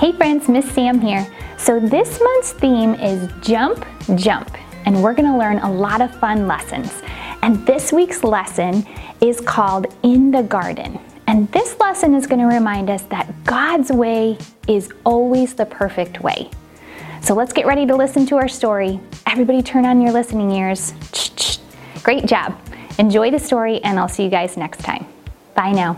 Hey friends, Miss Sam here. So this month's theme is Jump, Jump, and we're gonna learn a lot of fun lessons. And this week's lesson is called In the Garden. And this lesson is gonna remind us that God's way is always the perfect way. So let's get ready to listen to our story. Everybody turn on your listening ears. Great job. Enjoy the story, and I'll see you guys next time. Bye now.